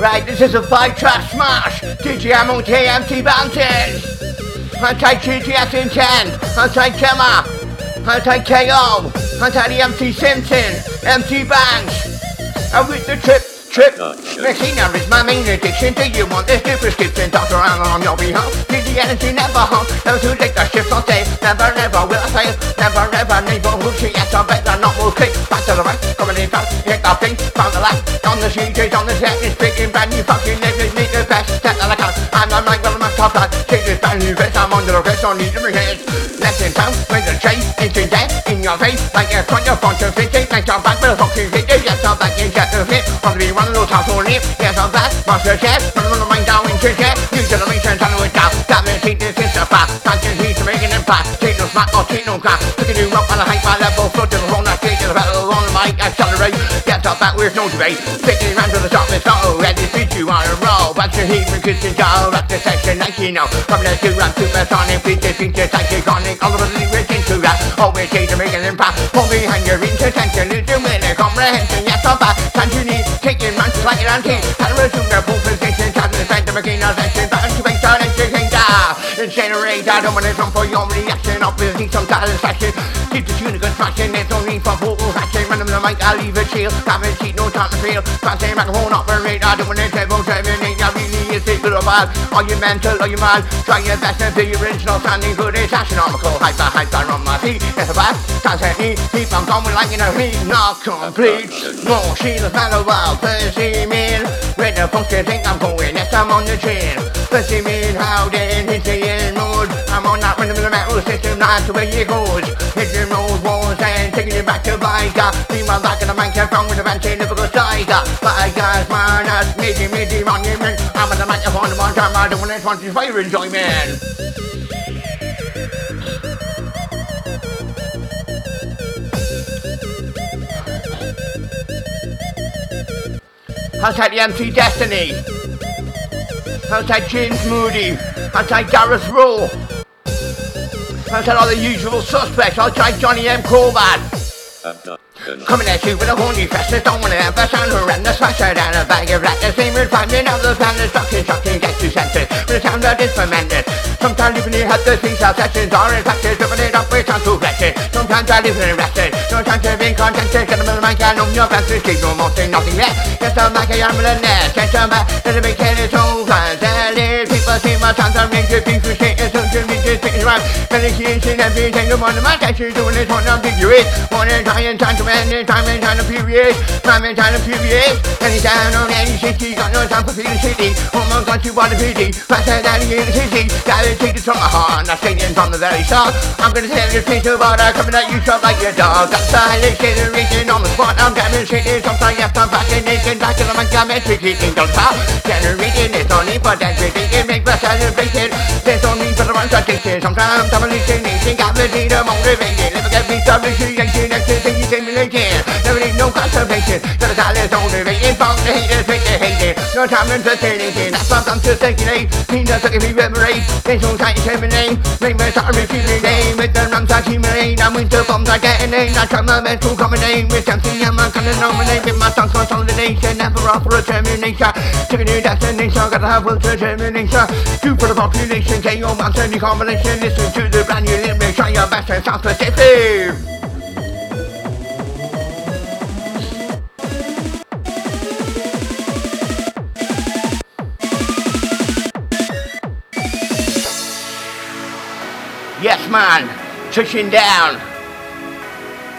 Right, this is a five track smash. DJ Ammo TMT Bounties. I take GTS Intent. I take Kemmer. I take KO. I take the MT Simpson. MT Banks. And with the trip, trip. Oh, Messina is my main addiction. Do you want this new prescription? Doctor, I'm on your behalf. Need the energy, never home. Never to take the shift on day. Never, never will I fail. Never, never, never will she. Yes, I bet that not will click. Back to the right, coming in fast. Hit the thing, found the light. On the CJs, on the set, it's speaking brand new fucking niggas. Need the best. Set that I can. I'm the mic, well, I'm a top line. Take this brand new best. I'm under the rest. I need to bring it. Left in town, with the chain. It's in there, in your face. Like a front, your front, your face. Like your back, a fucking hit. Yes, I'm back in, get the hit. To be one top for live. Yes, I'm back. Master chef. Run the mind down in your chest. You should have been sent on with down. Got me, see this is the fire. Can't you making them fire? Take no smart or take no crack. Looking you up on a high my level. Float to the wrong, take to the battle on the mic. Accelerate. Get up back, there's no debate. Taking round to the top, it's not already. Speed you on a roll. Back to heat, because it's all up to section 19 now. From the two run, supersonic, beat the feature, psychonic. All of the lyrics into that. Always take to making them pop. Pull behind your intertension. Little minute comprehension. Yes, I'm back. Can't you need taking runs like an antique? Had to resume their full position. Time to thank the machine. Section, back to make sure that you can die. Generate, I don't want to come for your reaction. Obviously, some satisfaction. Keep the tune a good fashion. There's no need for action. Run them the mic, I'll leave a chill. Have a cheat, no time to feel. Passing microphone operate. I don't want to table. I really bad? Are you mental? Are you mad? Try your best and be original. Sounding good is astronomical. Hyper, hyper on my feet. It's a bad. Can't say me. Keep on going like in a heat. Not complete. No, she's a fellow wild. Percy mean. With the funky think I'm going. Yes, I'm on the chain. Percy mean. How then? The end mood. I'm on that rhythm of the metal system. That's the way it goes. Hitting those walls and taking it back to Biker. See my back in the microphone with a fancy typical tiger. Biker's man, that's midi midi monument. I'm on the microphone one time. I don't want to want to fire enjoyment. Take the MC Destiny. Take James Moody. Take Gareth. I'll take all the usual suspects. Take Johnny M. Corbett. Coming at you with a horny fastest Don't wanna ever sound horrendous Faster than a bag of rat The same finding out the plan is fermented Sometimes you have the things out sessions Are infected, driven it up with sound too wretched Sometimes I live in arrested No time to be contented Get in the mic and on your fences Keep no more thing, nothing less. Yes, I'm am in the net Catch them back, let it make it its own plans people see my times I'm It's so think around Medication, everything The one of my teachers doing is one of the furious One in time, to end in time and time to period. Time and time to period. On any city Got no time for feeling city. Oh my god, you want a pity. Faster than the city. Gotta take it from my heart Not singing from the very start. I'm gonna tell you things about her Coming at you shot like your dog. Got silent generation on the spot I'm demonstrating Sometimes yes, I'm back in to the man, I'm executing Don't stop Generating no need for degradation Make the celebration. There's need for the ones that it ပန်းသမလေးချင်းနေချင်းကပလက်တီတော့မောင်ရိပင်တယ်လက်ကပြီးသမလေးချင်းရိုက်ချင်းနဲ့ချင်းချင်းကြီး Conservation Got a silence motivating From the haters make the hating No time in facilitating That's why I'm to circulate Mean that can be reverate no time to terminate Make me start repeating name With the rhymes I accumulate I'm the bombs I detonate I try my best to combinate With MC I'm not gonna nominate With my songs consolidation Never offer a termination To a new destination Gotta have will determination Do for the population Get your mountain combination Listen to the brand new lyrics Try your best and sound specific man. Touching down.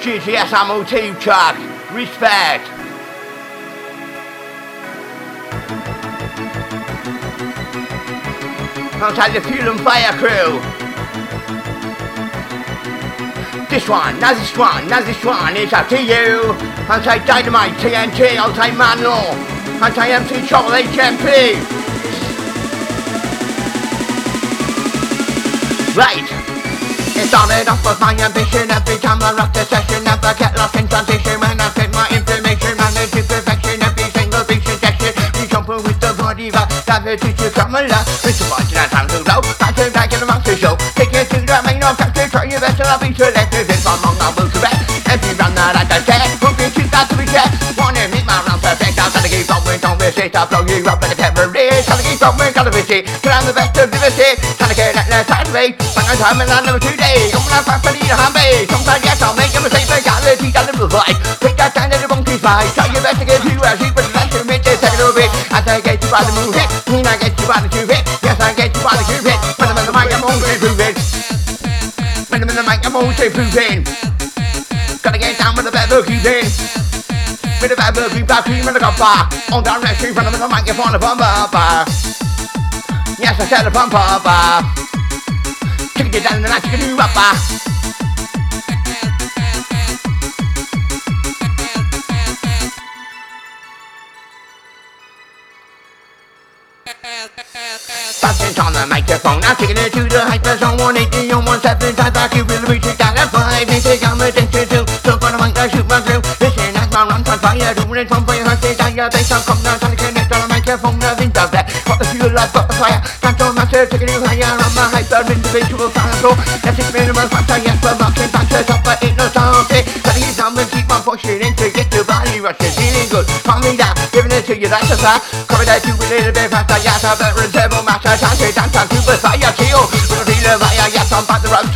GTS MOT truck. Respect. Outside the Fuel and Fire crew. This one, now this one, now this one is up to you. Outside Dynamite, TNT. Outside MC Trouble, HMP. Right. It started off with my ambition. Every time I rock the session Never get lost in transition. When I fit my information Manage to perfection. Every single beat suggestion We jump with the body vibe Gravity to come alive. With the body that time to low Back back in the monster show. Take it to the main objective Try your best to be selective If I'm wrong I will correct Every round that I can resist I'll blow you like a terrorist. Trying to keep from me, a visit. Cause I'm the best of the visit. Trying to get that last Saturday. Bang on time and I never two on, I'm ready to hamby. Sometimes, yes, I'll make a mistake, but can't let you down the vibe. Take that down to the monkey side. Try your best to get you as you but that's to make this second of it. As I get you by the move hit. Mean I get you by the two hit. Yes, I get you by the two hit. When I'm the mic, I'm on prove it. When I'm in the mic, I'm on prove it. Gotta get down with the bad boogie then. With the bad boogie, back cream and the bar. On down that street, front of the microphone, the bumper bar. Yes, I said the bumper bar. Chicken it down and I chicken you up. Buzzing on the microphone, I'm taking it to the hyperzone 180 on 17 times I can really reach it down at 5 They say I'm addicted I say down your bass I'll come down, trying to connect on the microphone does that Got the fuel, I've got the fire Control master, taking it higher I'm a hyper individual dinosaur Yes, it's minimal factor, yes, we're rocking faster Top, but ain't no stopping Gotta get down and keep on pushing in To get your body rushing, feeling good Calm me down, giving it to you, that's a fact Cover that you a little bit faster Yes, I'm a reserve master Time to dance, I'm super fire, kill Gonna feel the fire, yes, I'm back the road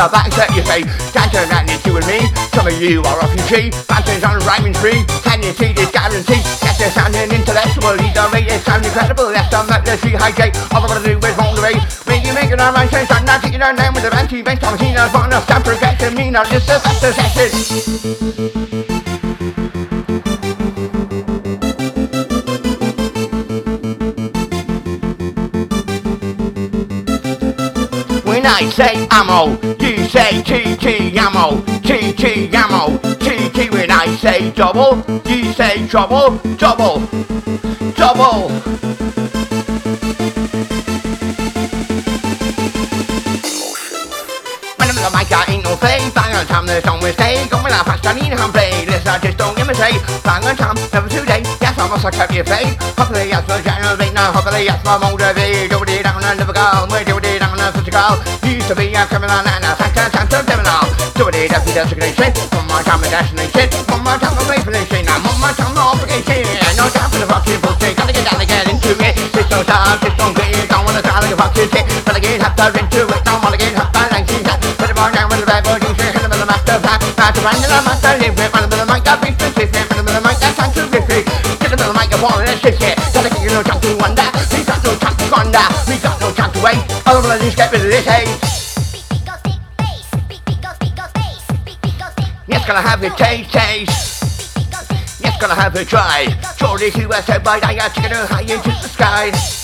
the back set you say Dancing that needs you and me. Some of you are refugee Fancies on rhyming free Can you see this guarantee? Yes, they're sounding intellectual Either rate it sound incredible. Yes, I'm at the sea hydrate. All I'm gonna do is roll the way Make you make it on my sense I'm not taking our name with the I'm seen as one of Stand progression Me not just a faster session I say ammo, you say TT ammo, TT ammo, TT. When I say double, you say trouble, double, double. On time, there's no mistake. Going out fast, I need to play. Listen, I just don't imitate. Bang on time, never too late. Yes, I must have kept your faith. Hopefully, that's my generate now. Hopefully, that's my motivate. Do it down and never go. Where do it down and physical. Used to be a criminal and a second chance of criminal. Do it, that's the designation. One more time, a destination. One more time, a revelation. And one more time, no obligation. No time for the fucking bullshit. Gotta get down and get into it. There's no time, just don't get. Don't wanna try like a fucking shit. Gotta get up there into it. Don't wanna get plan, and the master live with. Him the mic, I'll be specific. Run him with the mic, time to different. Get with the mic, I want to shift it. Gotta get you no time to wonder. We got no time to wonder. We got no time to wait. All of us get rid of this hate. Yes, gonna have a taste, taste. Gonna have a try. Surely to us, by I to get high into the sky.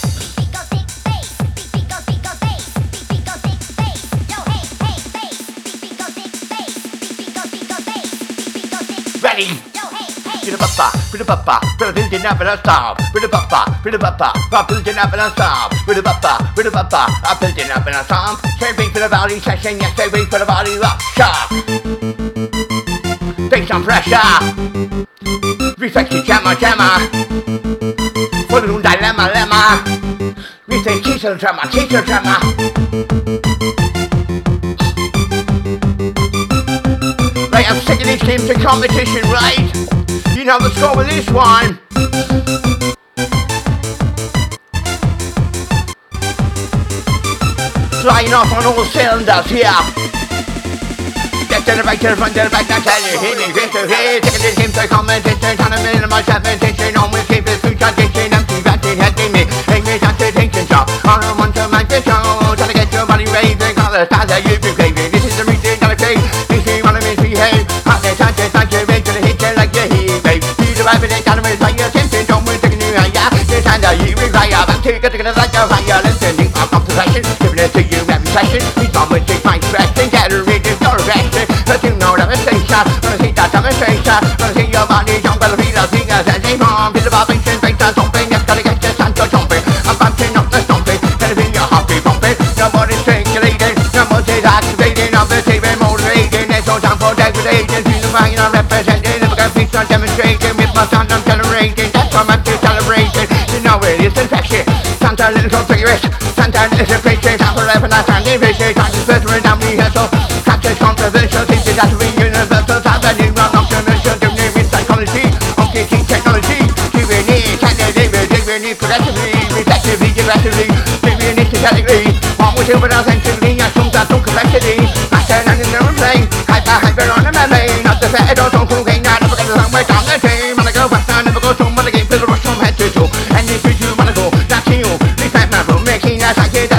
Bapa, bida bapa, bida building up and stop. Bida bapa, bida bapa, I'm building up and stop. Bida bapa, bida bapa, I'm building up and stop. Wait for the body session, yes, wait for the body rock shop. Take some pressure. Reflex your jammer, jammer. It on dilemma, lemma. We say teacher drama, teacher drama. Right, I'm taking these teams to competition, right? You know the score with this one. Flying off on all cylinders here. Get to the right, to the front, to the back, that's how you're hitting, get to hit. Taking this team to competition, trying to minimize competition. On with keep the food tradition, empty batting, heading me. Take me down to tension shop. On a one to make the show. Trying to get your body raving, all the stars that you've been vai về đây ta mới xoay chém trên trong mươi tình như hàng giá để thay đời gì biết vai à the thi cái tình ra cho hàng giờ lên tiền những học tập thực hành để về thì you mẹ sai xin khi chọn mình take my track think that the read is all right let you know that it's a shot when I see that I'm a shot when I see your body trong cái là khi là thiên ngà sẽ thấy mòn thì là ba bên man is a great shape, that's forever last and live is shape, that is better than we have so Captures controversial, thinking that's we universal, time that is not nocturnal, doing it with psychology, on kicking technology, giving it, can they live it, giving it progressively, reflectively, aggressively, giving it synthetically, what was human authentically, I assume that's no complexity, master and in the plane,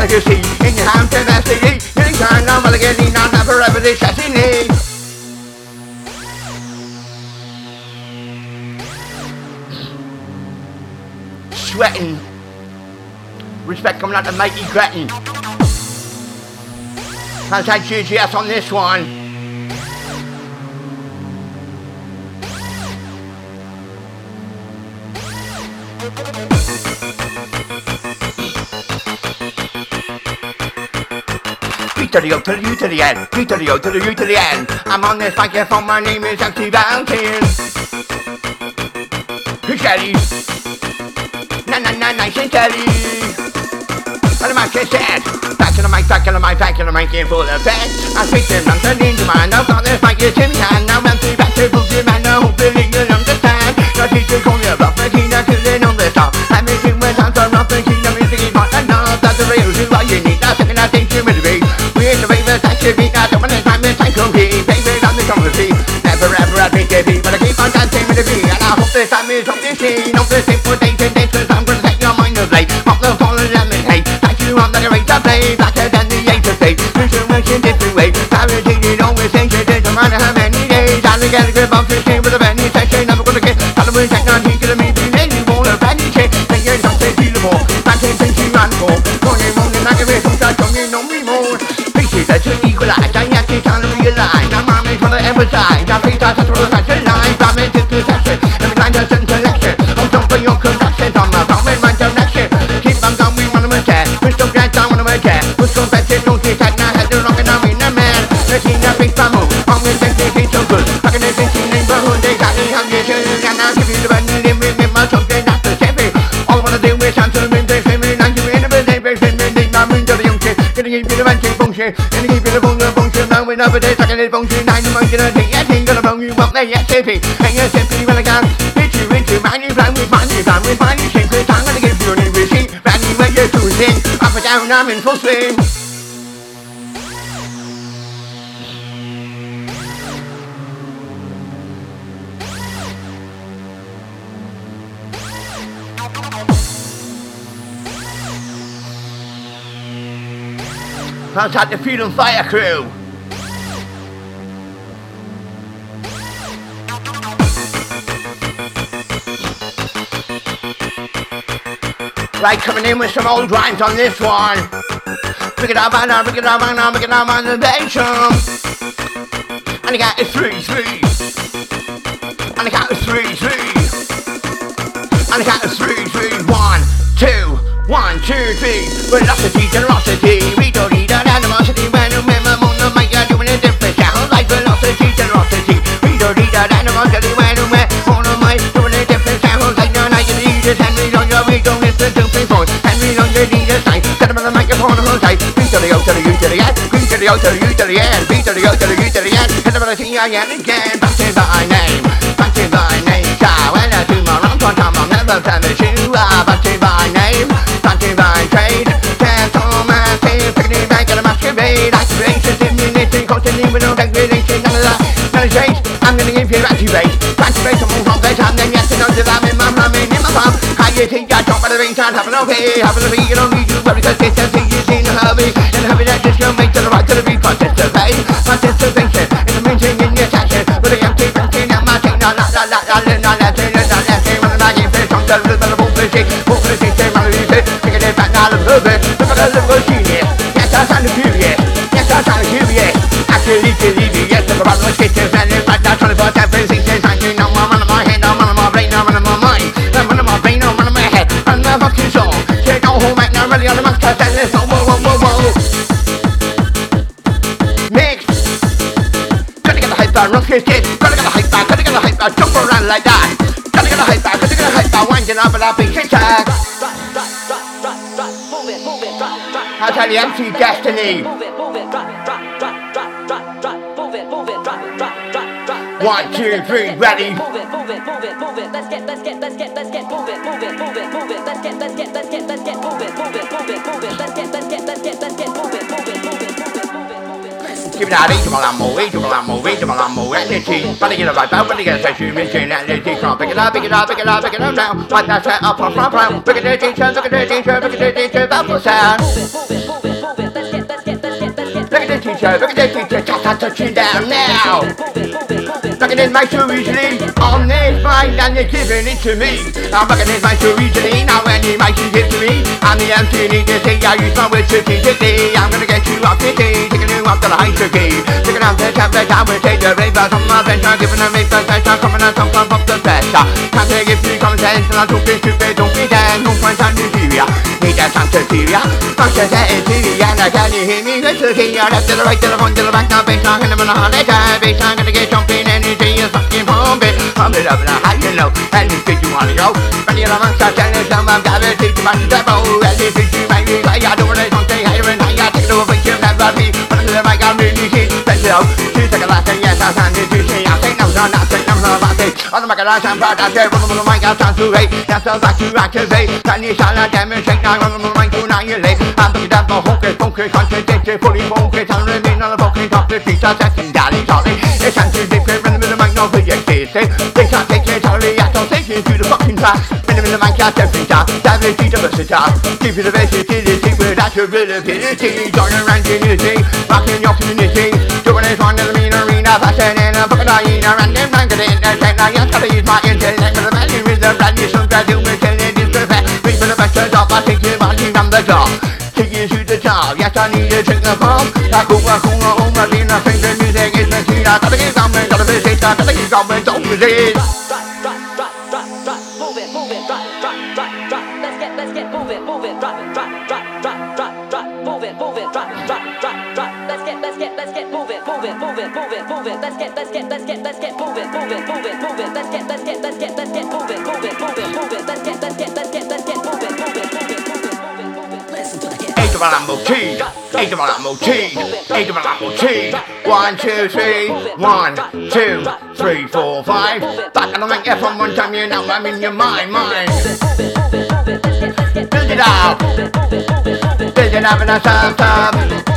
legacy in your hand tenacity. In not forever. Sweating. Respect coming out to Mikey Gretton. take GGS on this one. Thank you. B to the O to the U to the N. B to the O to the U to the N. I'm on this microphone, my name is MC Valentine. Shelly. Na na na nice and Shelly. What am I said? Back to the mic, back to the mic, back to the mic in full effect. I speak to them, turn into mind. I've got this mic, it's in hand. Now I'm three back to full man. I hope you understand. Your teacher call me a rough, but not the one time it's time to be. Baby, I'm the comedy. Never ever I think it be, but I keep on dancing with the beat. And I hope this time is something seen. Hope this importation days, cause I'm gonna take your mind of late. Pop the phone and lemonade. Thank you, I'm not a to play. Blacker than the eight of fate. Situation different way. Guaranteed always change it, doesn't matter how many days. To get a grip of this game with a penny section. your line Now mommy trying to emphasize Now please start to throw the fashion line From to succession And blind us in selection Oh don't bring your corrections On my in my direction Keep on going, we want to make that Crystal I want to make that Who's back to don't get Now has the rock and I'm in a man. Making a big bubble On the things they think so good. Fucking a busy neighborhood They got me hungry And I'll give you the money They make me my something not the same All I want to do is answer me They say me, I'm you, and I'm a neighbor Send me, need my moon to the young shit Gonna give you the man, shit, bong shit Gonna time when over there talking it bong to nine. Among the day I think gonna bong you up there yes tippy and yes tippy when I got bitchy rinchy money plan with money plan with money shake the tongue and give you an receipt brand new way to sing up and down I'm in full swing. Contact the Freedom Fire Crew! Right, coming in with some old rhymes on this one. Pick it up and up, pick it up and up, pick it up on the bedroom. And I got a three, three. And I got a three, three. And I got a three, three. One, two, one, two, three. Velocity, generosity. We don't the O to the U to the N. B to the O to the U to the N. B to the O to the U to the N. On the T I N again. Bouncing by name. Bouncing by name. So when I do my wrong, time I'll never promise you. Ah, bouncing by name. Bouncing by trade. Can't hold my tail. Picking it back at a masquerade. Activation, immunity, continuing with no degradation. None of that. None change. I'm gonna give you activate. Activate some more place. And then yes, you know that I'm in my ramen in my palm. How you think I jump at the ring time? Having no pay. Having to be, you don't need you. Very good. This is you seen a hurry contest, you make the right to be participate. Participation in the maintaining your attention. But I am keeping and my thing, not la la la la la la la la la la la la on the rhythm of music, more music, they might be fit. Taking it back now, the movement. Look at the little genius. Yes, I sound yeah. Yes, I sound curious. I can leave you, leave. Yes, the problem is kitchen, and if I 24 7 6 days, I do know on my head, on my brain, on my mind. On my brain, on my head, I'm on my don't hold back now, really on the monster. His kids. Gotta get a hyper, gotta get a hyper, jump around like that. Gotta get a hyper, gotta get a hyper, winding up and up in kick tag. I tell you, MC Destiny. One, two, three, ready. Move it, move it, move it, move it. Let's get, let's get, let's get, let's get, move it, move it, move it, move it. Let's get, let's get, let's get, let's get, move it, move it, move it. Let's get, let's get, let's get, let's get, Give me that eat, I'm moving, I'm moving, I'm moving, energy. But get it right back, but get a session, mission, energy. Come on, pick it up, pick it up, pick it up, pick it up now. Like that set up from front, front. Look at the teacher, look at the teacher, look at the teacher, that's the sound. Get, get, get, get. At the teacher, look at the teacher, just start touching down now. It, it, it. Looking at my easily on this mind and you're giving it to me. I'm looking at my easily now when you might give to me. I'm the MC need to see I use my words strategically. I'm gonna get you off the key, taking you off the high key. Taking out the tablet, I will take the ravers on my bench. I'm giving them a pressure, coming out some from the pressure. Can't take it free common sense and I don't be stupid, don't be dead, no point on inferior. Need that sound superior. Function that inferior, now can you hear me? Good to hear, left to the right, to the front, to the back, now bass, I'm gonna holiday, bass, I'm gonna get jumping energy is fucking pump it, pump it up and high and low. And if you wanna go, amongst us, and there's some I'm gonna teach you about the devil. And if you make me like I don't wanna something higher and higher, take it over, but you never be. But I'm like I'm really shit, but you you take a last and yes, I can do see. I think I'm not, I think I'm not it. On the macaroni, I'm proud, I'm there, on the mic, I'm trying to rate. That's all back to activate. You shall I demonstrate now? On the mic, to annihilate. I'm looking down for hokey, funky, fully funky, time remain on the fucking top, the pizza, second, daddy, sorry. It's time to dip in the yes. They can't take it, totally, I don't take you to the fucking top. In the middle of my cat, every time, diving into the. Give you the versatility without your ability. Join around unity, rocking your community. Doing it on the mean arena, fashion in a fucking hyena. And then bang it in, and then I just gotta use my intellect. But the value is the brand new, so graduate, and it is perfect. Reach for the best of top, I take you on, from the top. Take you to the top, yes, I need to take the. I go, I go, I go, I think I think the music is the key. I gotta get going, gotta be safe, I gotta get going, don't resist. Drop, drop, drop, drop, drop. Move it, move it. Drop, drop, drop, drop. Let's get, let's get, move it, move it. Drop, the ammo cheese, eight an ammo cheese, eight an ammo cheese. One, two, three, one, two, three, four, five. Back on the mic, yeah, from one time you know I'm in your mind, mind. Build it up, build it up and I stop, stop.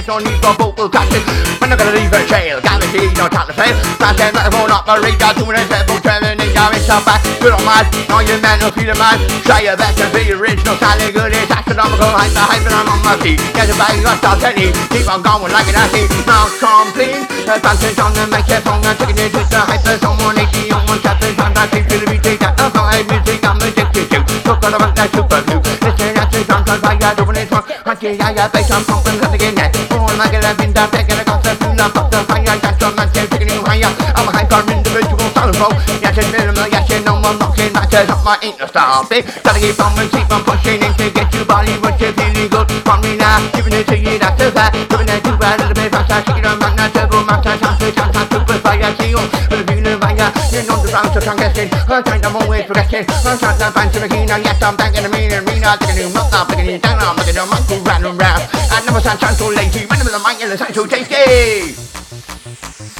there's no need for vocal crashing. We're not gonna leave a trail, guaranteed, no time to fail. Fast and metaphor, operator, doing a traveling, and going so back. Good on mad, all your men feel the man. Try your best to be original, sounding good, it's astronomical, hype, the hype, and I'm on my feet. Get the bag, got start any. Keep on going like an athlete, now complete. Fancy on the microphone, I'm taking it to the hyper, someone 80 on one step, and I keep to the beat, take that, I'm music, I'm addicted to. Look on the that's super blue. Listen, that's the sound, cause I got doing it wrong. I see, I got bass, I'm pumping, something in that. Oh, my God, I've been down, taking a concept, full of the fire, got some man, taking you higher. I'm a hyper individual, solid flow. Yes, it's minimal, yes, you know I'm rocking, matters up my interstar. Big, gotta keep on and keep on pushing in to get you body, what you feeling good. From me now, giving it to you, that's the fact. Giving it to you a little bit faster, shaking on my turbo, master, chance, chance, chance, super fire, see you. But if you know, fire, you know the round, so I'm guessing. I'm trying to always forgetting. I'm trying to find some keen, yes, I'm back in the mean, and me not taking you, not taking you down, I'm looking at my cool round and round. I never sound so lazy, when I'm in the mic, and the sound so tasty.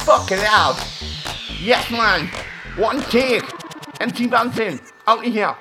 Fucking out. Yes, man. One take. MC Bouncing. Out in here.